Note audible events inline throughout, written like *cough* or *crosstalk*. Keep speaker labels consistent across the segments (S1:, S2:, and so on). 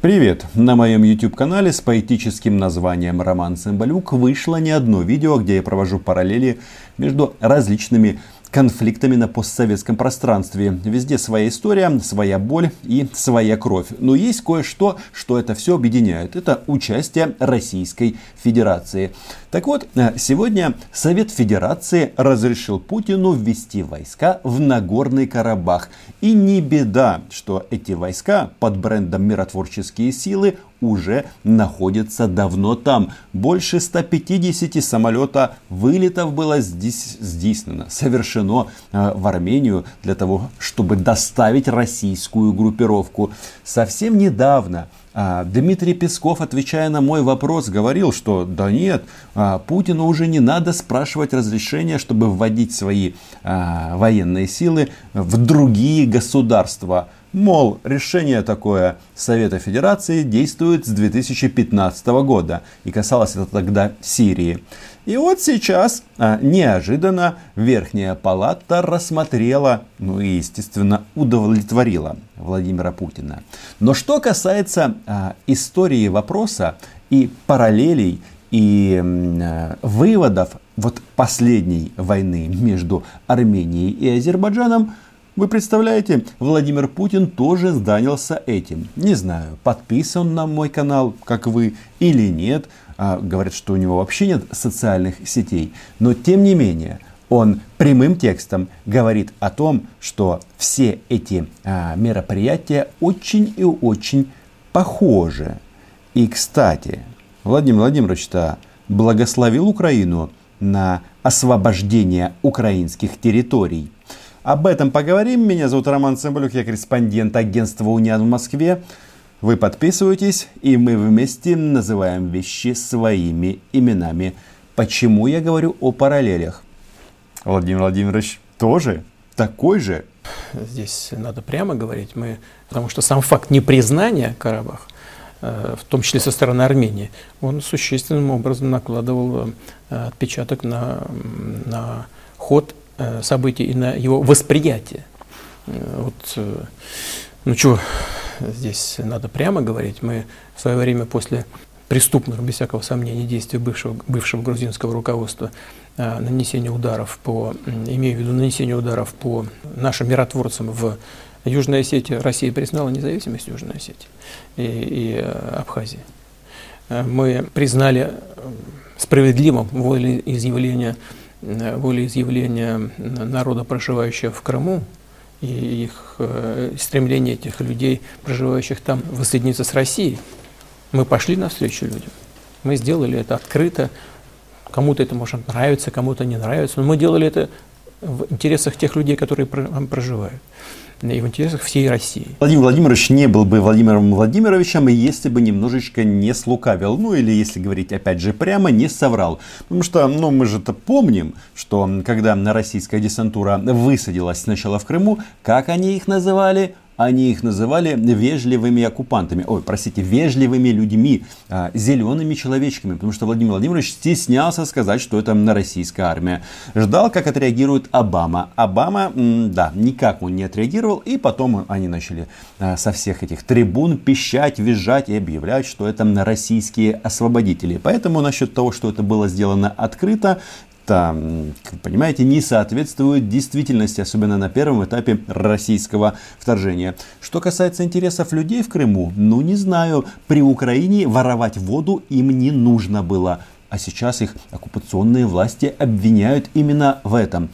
S1: Привет! На моем YouTube канале с поэтическим названием Роман Цымбалюк вышло не одно видео, где я провожу параллели между различными конфликтами на постсоветском пространстве. Везде своя история, своя боль и своя кровь. Но есть кое-что, что это все объединяет. Это участие Российской Федерации. Так вот, э, сегодня Совет Федерации разрешил Путину ввести войска в Нагорный Карабах. И не беда, что эти войска под брендом «Миротворческие силы» уже находятся давно там. Больше 150 самолета вылетов было здесь здійснено, совершено э, в Армению для того, чтобы доставить российскую группировку. Совсем недавно а, Дмитрий Песков, отвечая на мой вопрос, говорил, что да нет, а, Путину уже не надо спрашивать разрешения, чтобы вводить свои военные силы в другие государства. Мол, решение такое Совета Федерации действует с 2015 года и касалось это тогда Сирии. И вот сейчас а, неожиданно Верхняя Палата рассмотрела, ну и естественно удовлетворила Владимира Путина. Но что касается а, истории вопроса и параллелей и э, выводов вот последней войны между Арменией и Азербайджаном, вы представляете, Владимир Путин тоже занялся этим. Не знаю, подписан на мой канал, как вы, или нет. А, говорят, что у него вообще нет социальных сетей. Но тем не менее, он прямым текстом говорит о том, что все эти а, мероприятия очень и очень похожи. И, кстати, Владимир Владимирович-то благословил Украину на освобождение украинских территорий. Об этом поговорим. Меня зовут Роман Цымбалюк, я корреспондент агентства «Униан» в Москве. Вы подписываетесь, и мы вместе называем вещи своими именами. Почему я говорю о параллелях? Владимир Владимирович тоже такой же?
S2: Здесь надо прямо говорить, мы, потому что сам факт непризнания Карабах, э, в том числе со стороны Армении, он существенным образом накладывал э, отпечаток на, на ход Э, событий и на его восприятие. Э, вот, э, ну что, здесь надо прямо говорить. Мы в свое время после преступных, без всякого сомнения, действий бывшего, бывшего грузинского руководства нанесения ударов по, имею в виду нанесение ударов по нашим миротворцам в Южной Осетии, Россия признала независимость Южной Осетии и, и Абхазии. Мы признали справедливым волеизъявление волеизъявления народа, проживающего в Крыму, и их э, стремление этих людей, проживающих там, воссоединиться с Россией. Мы пошли навстречу людям. Мы сделали это открыто. Кому-то это может нравиться, кому-то не нравится, но мы делали это в интересах тех людей, которые проживают и в интересах всей России.
S1: Владимир Владимирович не был бы Владимиром Владимировичем, если бы немножечко не слукавил. Ну или, если говорить опять же прямо, не соврал. Потому что, ну мы же это помним, что когда российская десантура высадилась сначала в Крыму, как они их называли? Они их называли вежливыми оккупантами, ой, простите, вежливыми людьми, а, зелеными человечками, потому что Владимир Владимирович стеснялся сказать, что это на российская армия. Ждал, как отреагирует Обама. Обама, да, никак он не отреагировал, и потом они начали а, со всех этих трибун пищать, визжать и объявлять, что это на российские освободители. Поэтому насчет того, что это было сделано открыто, это, понимаете, не соответствует действительности, особенно на первом этапе российского вторжения. Что касается интересов людей в Крыму, ну не знаю, при Украине воровать воду им не нужно было. А сейчас их оккупационные власти обвиняют именно в этом.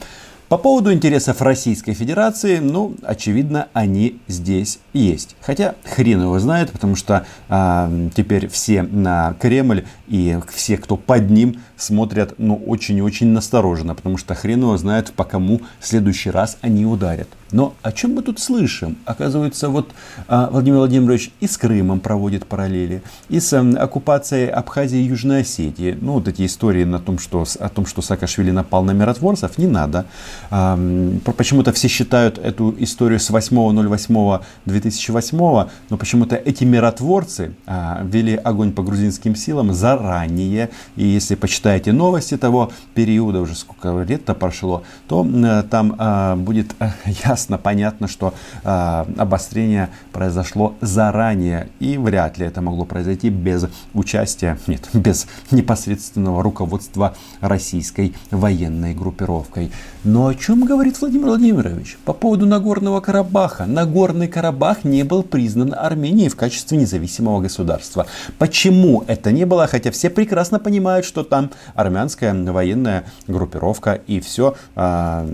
S1: По поводу интересов Российской Федерации, ну, очевидно, они здесь есть. Хотя хрен его знает, потому что а, теперь все на Кремль и все, кто под ним, смотрят, ну, очень и очень настороженно, потому что хрен его знает, по кому в следующий раз они ударят. Но о чем мы тут слышим? Оказывается, вот а, Владимир Владимирович и с Крымом проводит параллели, и с а, оккупацией Абхазии и Южной Осетии. Ну, вот эти истории на том, что, о том, что Саакашвили напал на миротворцев, не надо. Почему-то все считают эту историю с 8.08.2008, но почему-то эти миротворцы а, вели огонь по грузинским силам заранее. И если почитаете новости того периода, уже сколько лет-то прошло, то там а, будет *laughs* ясно, понятно, что обострение произошло заранее. И вряд ли это могло произойти без участия, нет, *laughs* без непосредственного руководства российской военной группировкой. Но о чем говорит Владимир Владимирович? По поводу Нагорного Карабаха. Нагорный Карабах не был признан Арменией в качестве независимого государства. Почему это не было? Хотя все прекрасно понимают, что там армянская военная группировка и все а,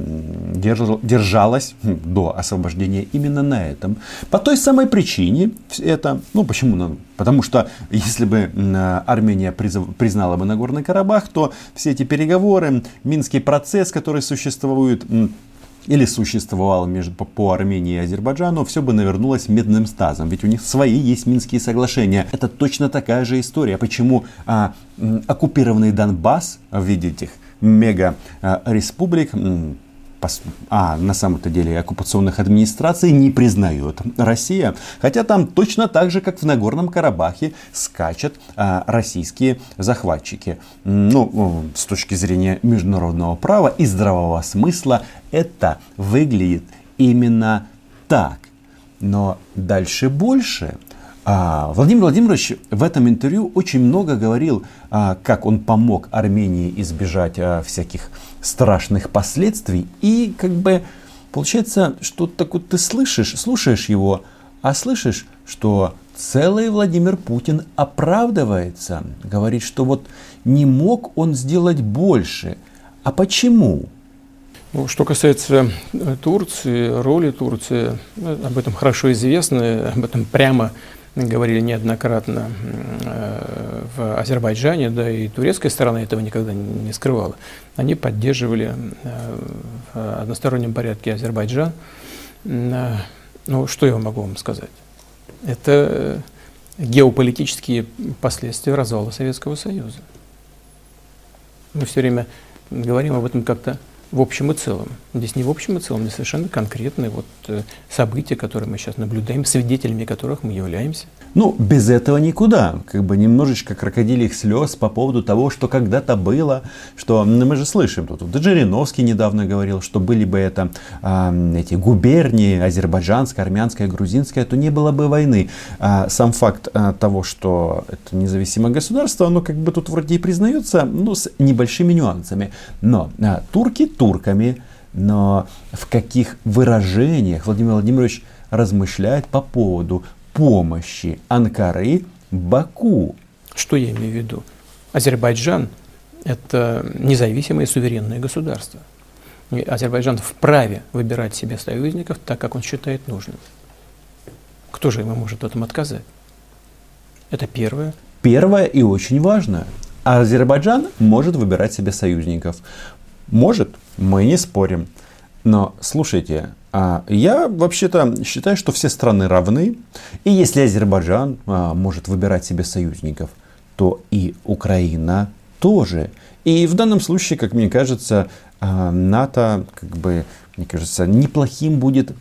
S1: держалось хм, до освобождения именно на этом. По той самой причине это, ну почему? Потому что если бы Армения признала бы Нагорный Карабах, то все эти переговоры, Минский процесс, который существует, или существовал между, по, Армении и Азербайджану, все бы навернулось медным стазом. Ведь у них свои есть Минские соглашения. Это точно такая же история. Почему а, оккупированный Донбасс в виде этих мега-республик а, на самом-то деле оккупационных администраций не признает Россия. Хотя там точно так же, как в Нагорном Карабахе, скачут а, российские захватчики. Ну, с точки зрения международного права и здравого смысла, это выглядит именно так. Но дальше больше. А, Владимир Владимирович в этом интервью очень много говорил, а, как он помог Армении избежать а, всяких страшных последствий. И как бы получается, что так вот ты слышишь, слушаешь его, а слышишь, что целый Владимир Путин оправдывается, говорит, что вот не мог он сделать больше. А почему?
S2: Ну, что касается э, Турции, роли Турции, ну, об этом хорошо известно, об этом прямо говорили неоднократно э, в Азербайджане, да и турецкая сторона этого никогда не скрывала. Они поддерживали э, в одностороннем порядке Азербайджан. Э, ну, что я могу вам сказать? Это геополитические последствия развала Советского Союза. Мы все время говорим об этом как-то в общем и целом. Здесь не в общем и целом, здесь совершенно конкретные вот э, события, которые мы сейчас наблюдаем, свидетелями которых мы являемся.
S1: Ну, без этого никуда. Как бы немножечко крокодилих слез по поводу того, что когда-то было, что ну, мы же слышим, тут вот, Жириновский недавно говорил, что были бы это э, эти губернии, азербайджанская, армянская, грузинская, то не было бы войны. А сам факт э, того, что это независимое государство, оно как бы тут вроде и признается, ну, с небольшими нюансами. Но э, турки турками, но в каких выражениях Владимир Владимирович размышляет по поводу помощи Анкары Баку.
S2: Что я имею в виду? Азербайджан – это независимое суверенное государство. И Азербайджан вправе выбирать себе союзников так, как он считает нужным. Кто же ему может в этом отказать? Это первое.
S1: Первое и очень важное. Азербайджан может выбирать себе союзников. Может, мы не спорим. Но слушайте, а, я вообще-то считаю, что все страны равны. И если Азербайджан а, может выбирать себе союзников, то и Украина тоже. И в данном случае, как мне кажется, а, НАТО, как бы, мне кажется, неплохим будет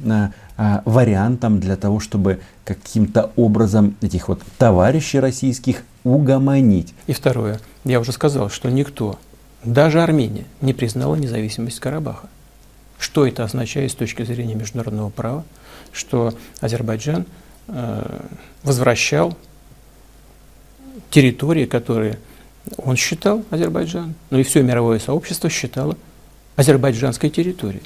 S1: вариантом для того, чтобы каким-то образом этих вот товарищей российских угомонить.
S2: И второе. Я уже сказал, что никто, даже Армения, не признала независимость Карабаха. Что это означает с точки зрения международного права? Что Азербайджан э, возвращал территории, которые он считал Азербайджан, но и все мировое сообщество считало азербайджанской территорией.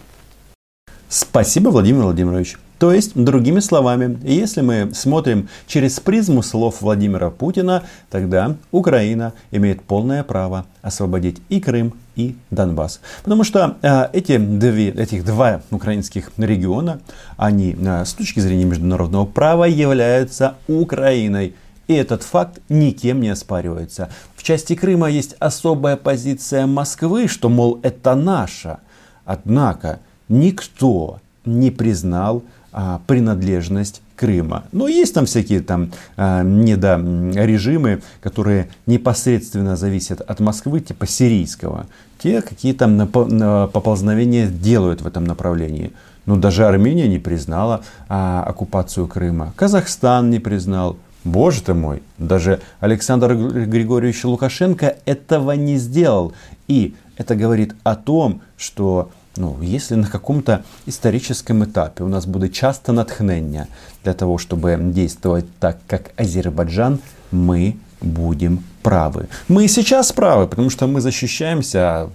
S1: Спасибо, Владимир Владимирович. То есть, другими словами, если мы смотрим через призму слов Владимира Путина, тогда Украина имеет полное право освободить и Крым, и Донбасс. Потому что э, эти две, этих два украинских региона, они э, с точки зрения международного права являются Украиной. И этот факт никем не оспаривается. В части Крыма есть особая позиция Москвы, что, мол, это наша. Однако никто не признал а, принадлежность Крыма. Но есть там всякие там э, недорежимы, которые непосредственно зависят от Москвы, типа сирийского. Те какие там поползновения делают в этом направлении. Но даже Армения не признала а, оккупацию Крыма. Казахстан не признал. Боже ты мой, даже Александр Григорьевич Лукашенко этого не сделал. И это говорит о том, что ну, если на каком-то историческом этапе у нас будет часто натхнення для того, чтобы действовать так, как Азербайджан, мы будем правы. Мы и сейчас правы, потому что мы защищаемся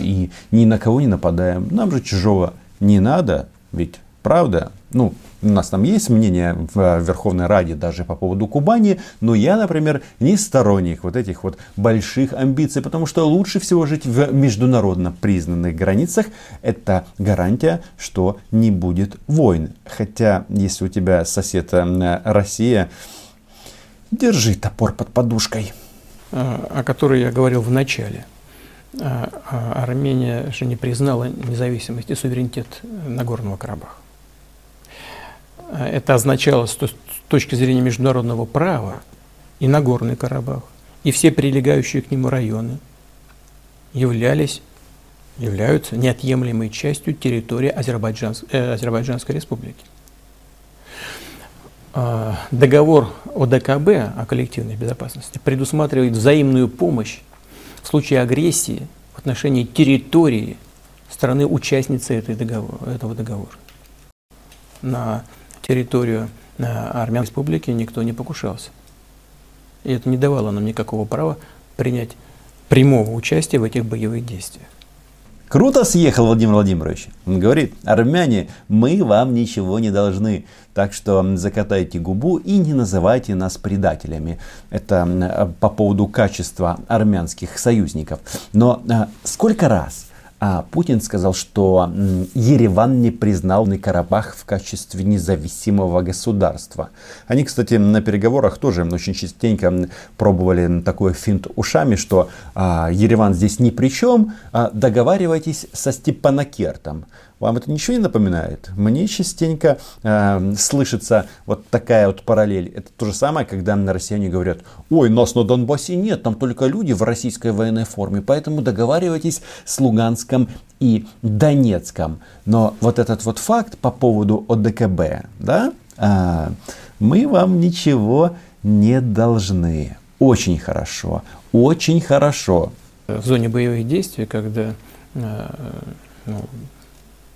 S1: и ни на кого не нападаем. Нам же чужого не надо, ведь правда? Ну, у нас там есть мнение в Верховной Раде даже по поводу Кубани, но я, например, не сторонник вот этих вот больших амбиций, потому что лучше всего жить в международно признанных границах. Это гарантия, что не будет войн. Хотя, если у тебя сосед э, Россия, держи топор под подушкой.
S2: О которой я говорил в начале. А, а Армения же не признала независимость и суверенитет Нагорного Карабаха. Это означало с точки зрения международного права и Нагорный Карабах, и все прилегающие к нему районы являлись, являются неотъемлемой частью территории Азербайджанс, э, Азербайджанской республики. Э, договор о ДКБ, о коллективной безопасности, предусматривает взаимную помощь в случае агрессии в отношении территории страны-участницы этого договора. На территорию э, Армянской республики никто не покушался. И это не давало нам никакого права принять прямого участия в этих боевых действиях.
S1: Круто съехал Владимир Владимирович. Он говорит, армяне, мы вам ничего не должны. Так что закатайте губу и не называйте нас предателями. Это э, по поводу качества армянских союзников. Но э, сколько раз Путин сказал, что Ереван не признал Карабах в качестве независимого государства. Они, кстати, на переговорах тоже очень частенько пробовали такой финт ушами, что а, Ереван здесь ни при чем, а договаривайтесь со Степанакертом. Вам это ничего не напоминает? Мне частенько э, слышится вот такая вот параллель. Это то же самое, когда на россияне говорят, ой, нас на Донбассе нет, там только люди в российской военной форме, поэтому договаривайтесь с Луганском и Донецком. Но вот этот вот факт по поводу ОДКБ, да, э, мы вам ничего не должны. Очень хорошо, очень хорошо.
S2: В зоне боевых действий, когда э, ну,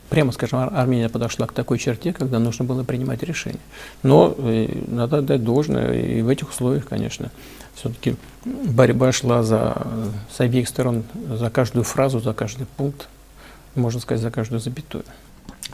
S2: прямо скажем, Армения подошла к такой черте, когда нужно было принимать решение. Но э, надо отдать должное, и в этих условиях, конечно, все-таки борьба шла за, с обеих сторон за каждую фразу, за каждый пункт, можно сказать, за каждую запятую.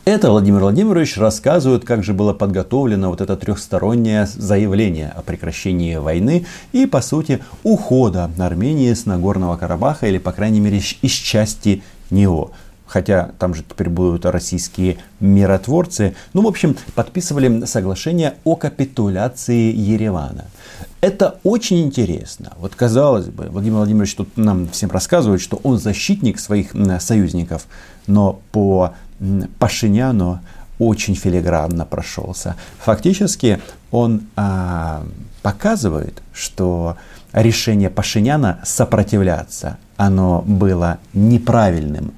S1: Это Владимир Владимирович рассказывает, как же было подготовлено вот это трехстороннее заявление о прекращении войны и, по сути, ухода Армении с Нагорного Карабаха или, по крайней мере, из части него хотя там же теперь будут российские миротворцы. Ну, в общем, подписывали соглашение о капитуляции Еревана. Это очень интересно. Вот казалось бы, Владимир Владимирович тут нам всем рассказывает, что он защитник своих союзников, но по Пашиняну очень филигранно прошелся. Фактически он а, показывает, что решение Пашиняна сопротивляться, оно было неправильным.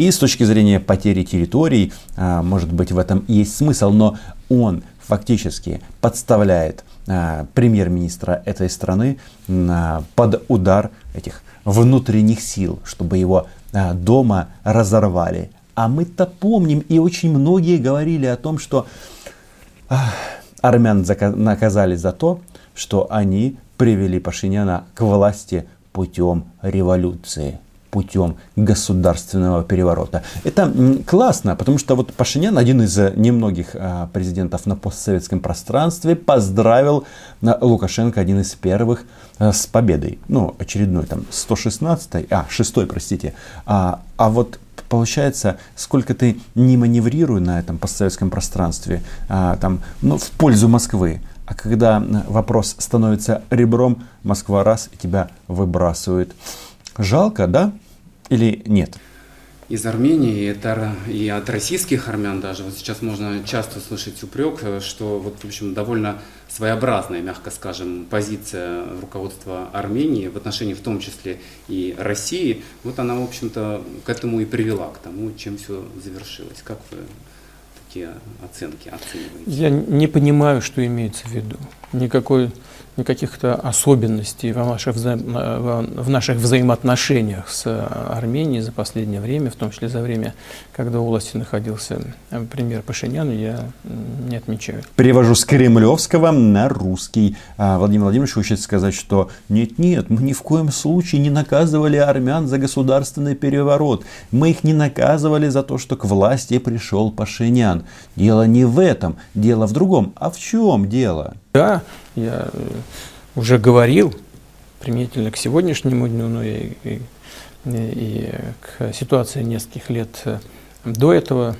S1: И с точки зрения потери территорий, а, может быть, в этом есть смысл, но он фактически подставляет а, премьер-министра этой страны под удар этих внутренних сил, чтобы его а, дома разорвали. А мы-то помним, и очень многие говорили о том, что армян наказали за то, что они привели Пашиняна к власти путем революции путем государственного переворота. Это классно, потому что вот Пашинян, один из э, немногих а, президентов на постсоветском пространстве, поздравил а, Лукашенко, один из первых, а, с победой. Ну, очередной там 116 а, 6 простите. А, а вот получается, сколько ты не маневрируй на этом постсоветском пространстве, а, там, ну, в пользу Москвы, а когда вопрос становится ребром, Москва раз и тебя выбрасывает. Жалко, да? Или нет?
S3: из Армении, это и от российских армян даже. Вот сейчас можно часто слышать упрек, э, что вот, в общем, довольно своеобразная, мягко скажем, позиция руководства Армении в отношении в том числе и России. Вот она, в общем-то, к этому и привела, к тому, чем все завершилось. Как вы такие оценки оцениваете?
S2: Я не понимаю, что имеется в виду. Никакой никаких-то особенностей в наших, вза... в наших взаимоотношениях с Арменией за последнее время, в том числе за время, когда у власти находился э, премьер Пашинян, я не отмечаю.
S1: Перевожу с кремлевского на русский. А, Владимир Владимирович хочет сказать, что нет-нет, мы ни в коем случае не наказывали армян за государственный переворот. Мы их не наказывали за то, что к власти пришел Пашинян. Дело не в этом, дело в другом. А в чем дело?
S2: Да, я э, уже говорил, применительно к сегодняшнему дню, но и, и, и к ситуации нескольких лет э, до этого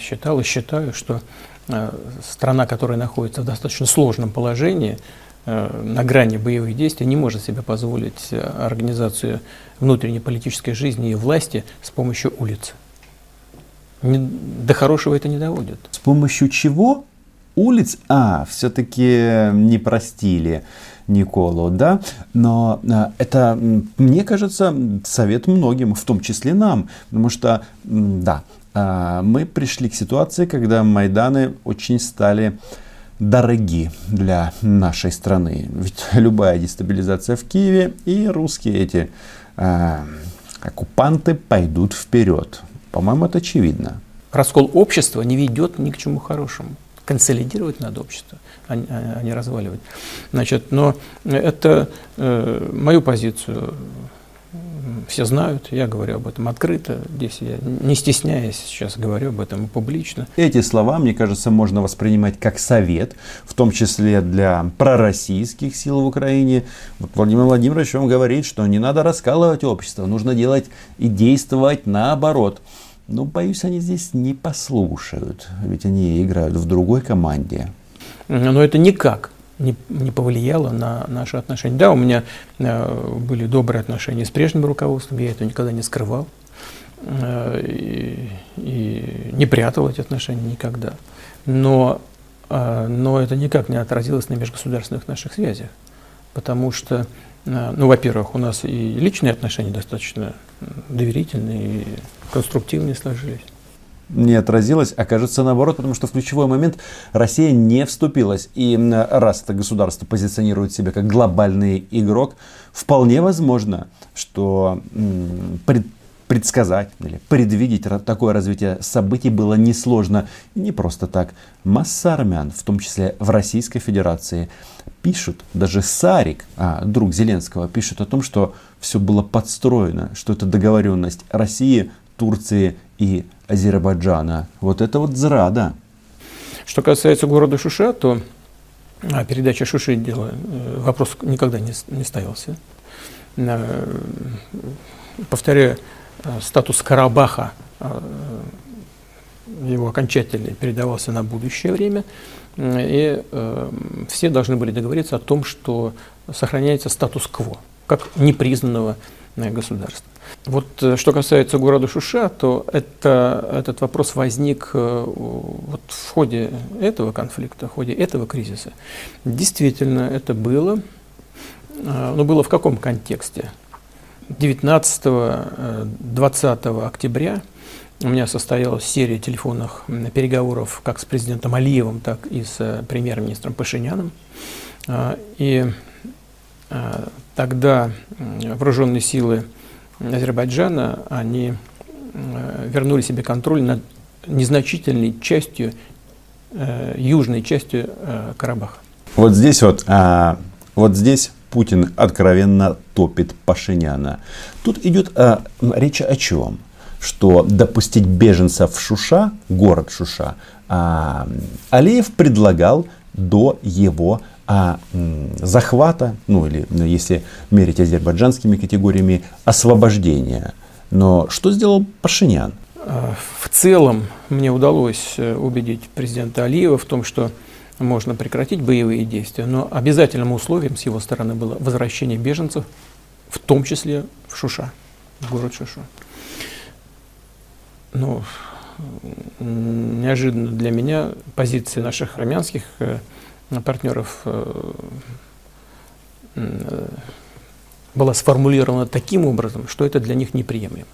S2: считал и считаю, что э, страна, которая находится в достаточно сложном положении, на грани боевых действий, не может себе позволить организацию внутренней политической жизни и власти с помощью улиц. До хорошего это не доводит.
S1: С помощью чего? Улиц, а, все-таки не простили Николу, да, но а, это, мне кажется, совет многим, в том числе нам, потому что, да, а, мы пришли к ситуации, когда Майданы очень стали дороги для нашей страны. Ведь любая дестабилизация в Киеве и русские эти э, оккупанты пойдут вперед. По-моему, это очевидно.
S2: Раскол общества не ведет ни к чему хорошему консолидировать надо общество, а, а, а не разваливать. Значит, но это э, мою позицию все знают, я говорю об этом открыто, здесь я не стесняясь сейчас говорю об этом публично.
S1: Эти слова, мне кажется, можно воспринимать как совет, в том числе для пророссийских сил в Украине. Вот Владимир Владимирович вам говорит, что не надо раскалывать общество, нужно делать и действовать наоборот. Но, боюсь, они здесь не послушают, ведь они играют в другой команде.
S2: Но это никак не, не повлияло на наши отношения. Да, у меня э, были добрые отношения с прежним руководством, я это никогда не скрывал э, и, и не прятал эти отношения никогда. Но, э, но это никак не отразилось на межгосударственных наших связях, потому что ну, во-первых, у нас и личные отношения достаточно доверительные и конструктивные сложились.
S1: Не отразилось, а кажется наоборот, потому что в ключевой момент Россия не вступилась. И раз это государство позиционирует себя как глобальный игрок, вполне возможно, что пред предсказать или предвидеть такое развитие событий было несложно. И не просто так. Масса армян, в том числе в Российской Федерации, пишут, даже Сарик, а, друг Зеленского, пишет о том, что все было подстроено, что это договоренность России, Турции и Азербайджана. Вот это вот зрада.
S2: Что касается города Шуша, то а, передача Шуши дело, э, вопрос никогда не, не ставился. Э, повторяю, Э, статус Карабаха, его окончательный, передавался на будущее время. И э, все должны были договориться о том, что сохраняется статус-кво, как непризнанного государства. Вот что касается города Шуша, то это, этот вопрос возник вот в ходе этого конфликта, в ходе этого кризиса. Действительно, это было. Но было в каком контексте? 19-20 октября у меня состоялась серия телефонных переговоров как с президентом Алиевым, так и с э, премьер-министром Пашиняном. А, и а, тогда вооруженные силы Азербайджана, они э, вернули себе контроль над незначительной частью, э, южной частью Карабаха.
S1: Вот здесь вот, а, вот здесь Путин откровенно топит Пашиняна. Тут идет а, речь о чем? Что допустить беженцев в Шуша, город Шуша, а, Алиев предлагал до его а, захвата, ну или ну, если мерить азербайджанскими категориями, освобождения. Но что сделал Пашинян?
S2: А, в целом мне удалось э, убедить президента Алиева в том, что можно прекратить боевые действия, но обязательным условием с его стороны было возвращение беженцев, в том числе в Шуша, в город Шуша. Ну, неожиданно для меня позиция наших армянских э, партнеров э, э, была сформулирована таким образом, что это для них неприемлемо.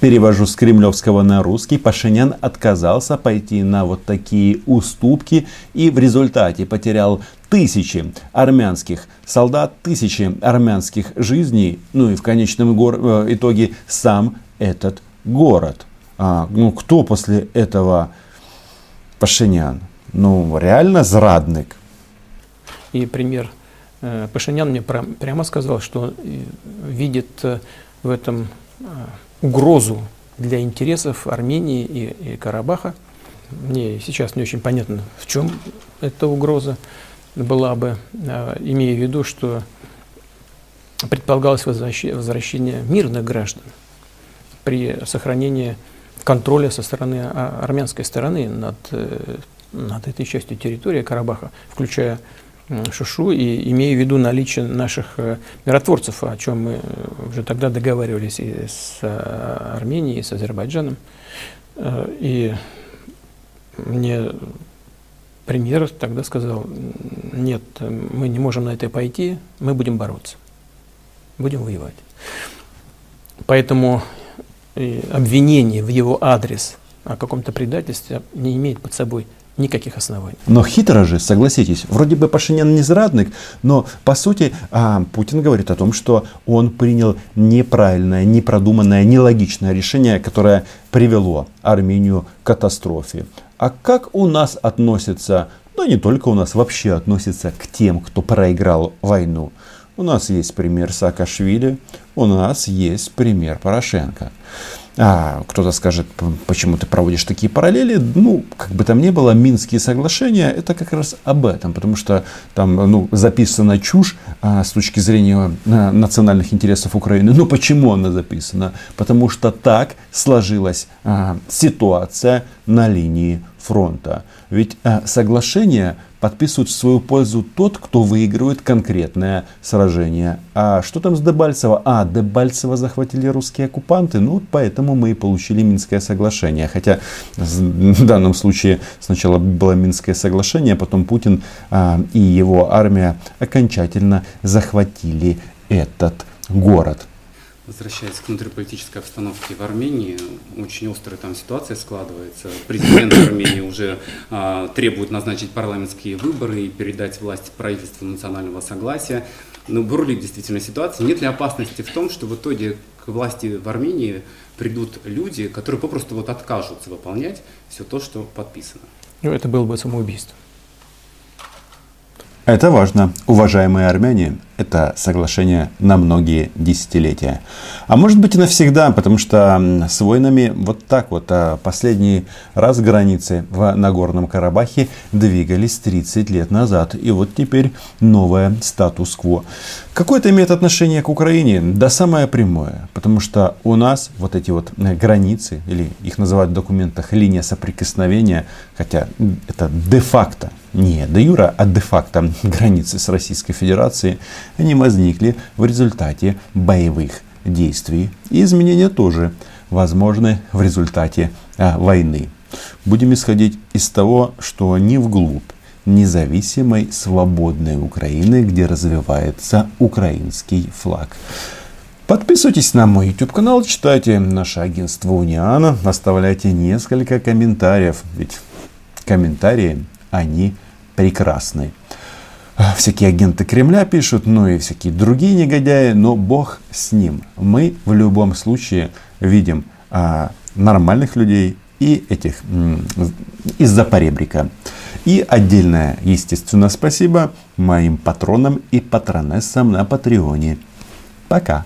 S1: Перевожу с кремлевского на русский. Пашинян отказался пойти на вот такие уступки и в результате потерял тысячи армянских солдат, тысячи армянских жизней, ну и в конечном итоге сам этот город. А, ну, кто после этого Пашинян? Ну, реально зрадник.
S2: И пример. Э, Пашинян мне прямо сказал, что видит э, в этом э, угрозу для интересов Армении и, и Карабаха. Мне сейчас не очень понятно, в чем эта угроза была бы, имея в виду, что предполагалось возвращение мирных граждан при сохранении контроля со стороны а, армянской стороны над, э, над этой частью территории Карабаха, включая Шушу, и имея в виду наличие наших э, миротворцев, о чем мы э, уже тогда договаривались и с Арменией, и с Азербайджаном. И мне премьер тогда сказал, нет, мы не можем на это пойти, мы будем бороться, будем воевать. Поэтому обвинение в его адрес о каком-то предательстве не имеет под собой никаких оснований.
S1: Но хитро же, согласитесь, вроде бы Пашинян не зрадник, но по сути а, Путин говорит о том, что он принял неправильное, непродуманное, нелогичное решение, которое привело Армению к катастрофе. А как у нас относятся, ну не только у нас, вообще относятся к тем, кто проиграл войну? У нас есть пример Саакашвили, у нас есть пример Порошенко. А, кто-то скажет, почему ты проводишь такие параллели. Ну, как бы там ни было, Минские соглашения это как раз об этом, потому что там ну, записана чушь а, с точки зрения а, национальных интересов Украины. Но почему она записана? Потому что так сложилась а, ситуация на линии фронта. Ведь а, соглашение подписывает в свою пользу тот, кто выигрывает конкретное сражение. А что там с Дебальцево? А, Дебальцево захватили русские оккупанты, ну поэтому мы и получили Минское соглашение. Хотя в данном случае сначала было Минское соглашение, а потом Путин а, и его армия окончательно захватили этот город.
S3: Возвращаясь к внутриполитической обстановке в Армении, очень острая там ситуация складывается. Президент Армении уже а, требует назначить парламентские выборы и передать власть правительству национального согласия. Но бурлит действительно ситуация. Нет ли опасности в том, что в итоге к власти в Армении придут люди, которые попросту вот откажутся выполнять все то, что подписано?
S2: Ну, это было бы самоубийство.
S1: Это важно, уважаемые армяне. Это соглашение на многие десятилетия. А может быть и навсегда, потому что с войнами вот так вот а последний раз границы в Нагорном Карабахе двигались 30 лет назад. И вот теперь новое статус-кво. Какое это имеет отношение к Украине? Да самое прямое. Потому что у нас вот эти вот границы, или их называют в документах линия соприкосновения, хотя это де-факто не де юра, а де-факто *laughs* границы с Российской Федерацией, они возникли в результате боевых действий. И изменения тоже возможны в результате а, войны. Будем исходить из того, что не вглубь независимой свободной Украины, где развивается украинский флаг. Подписывайтесь на мой YouTube канал, читайте наше агентство Униана, оставляйте несколько комментариев, ведь комментарии, они прекрасны. Всякие агенты Кремля пишут, ну и всякие другие негодяи, но Бог с ним. Мы в любом случае видим а, нормальных людей и этих из-за поребрика. И отдельное, естественно, спасибо моим патронам и патронессам на Патреоне. Пока.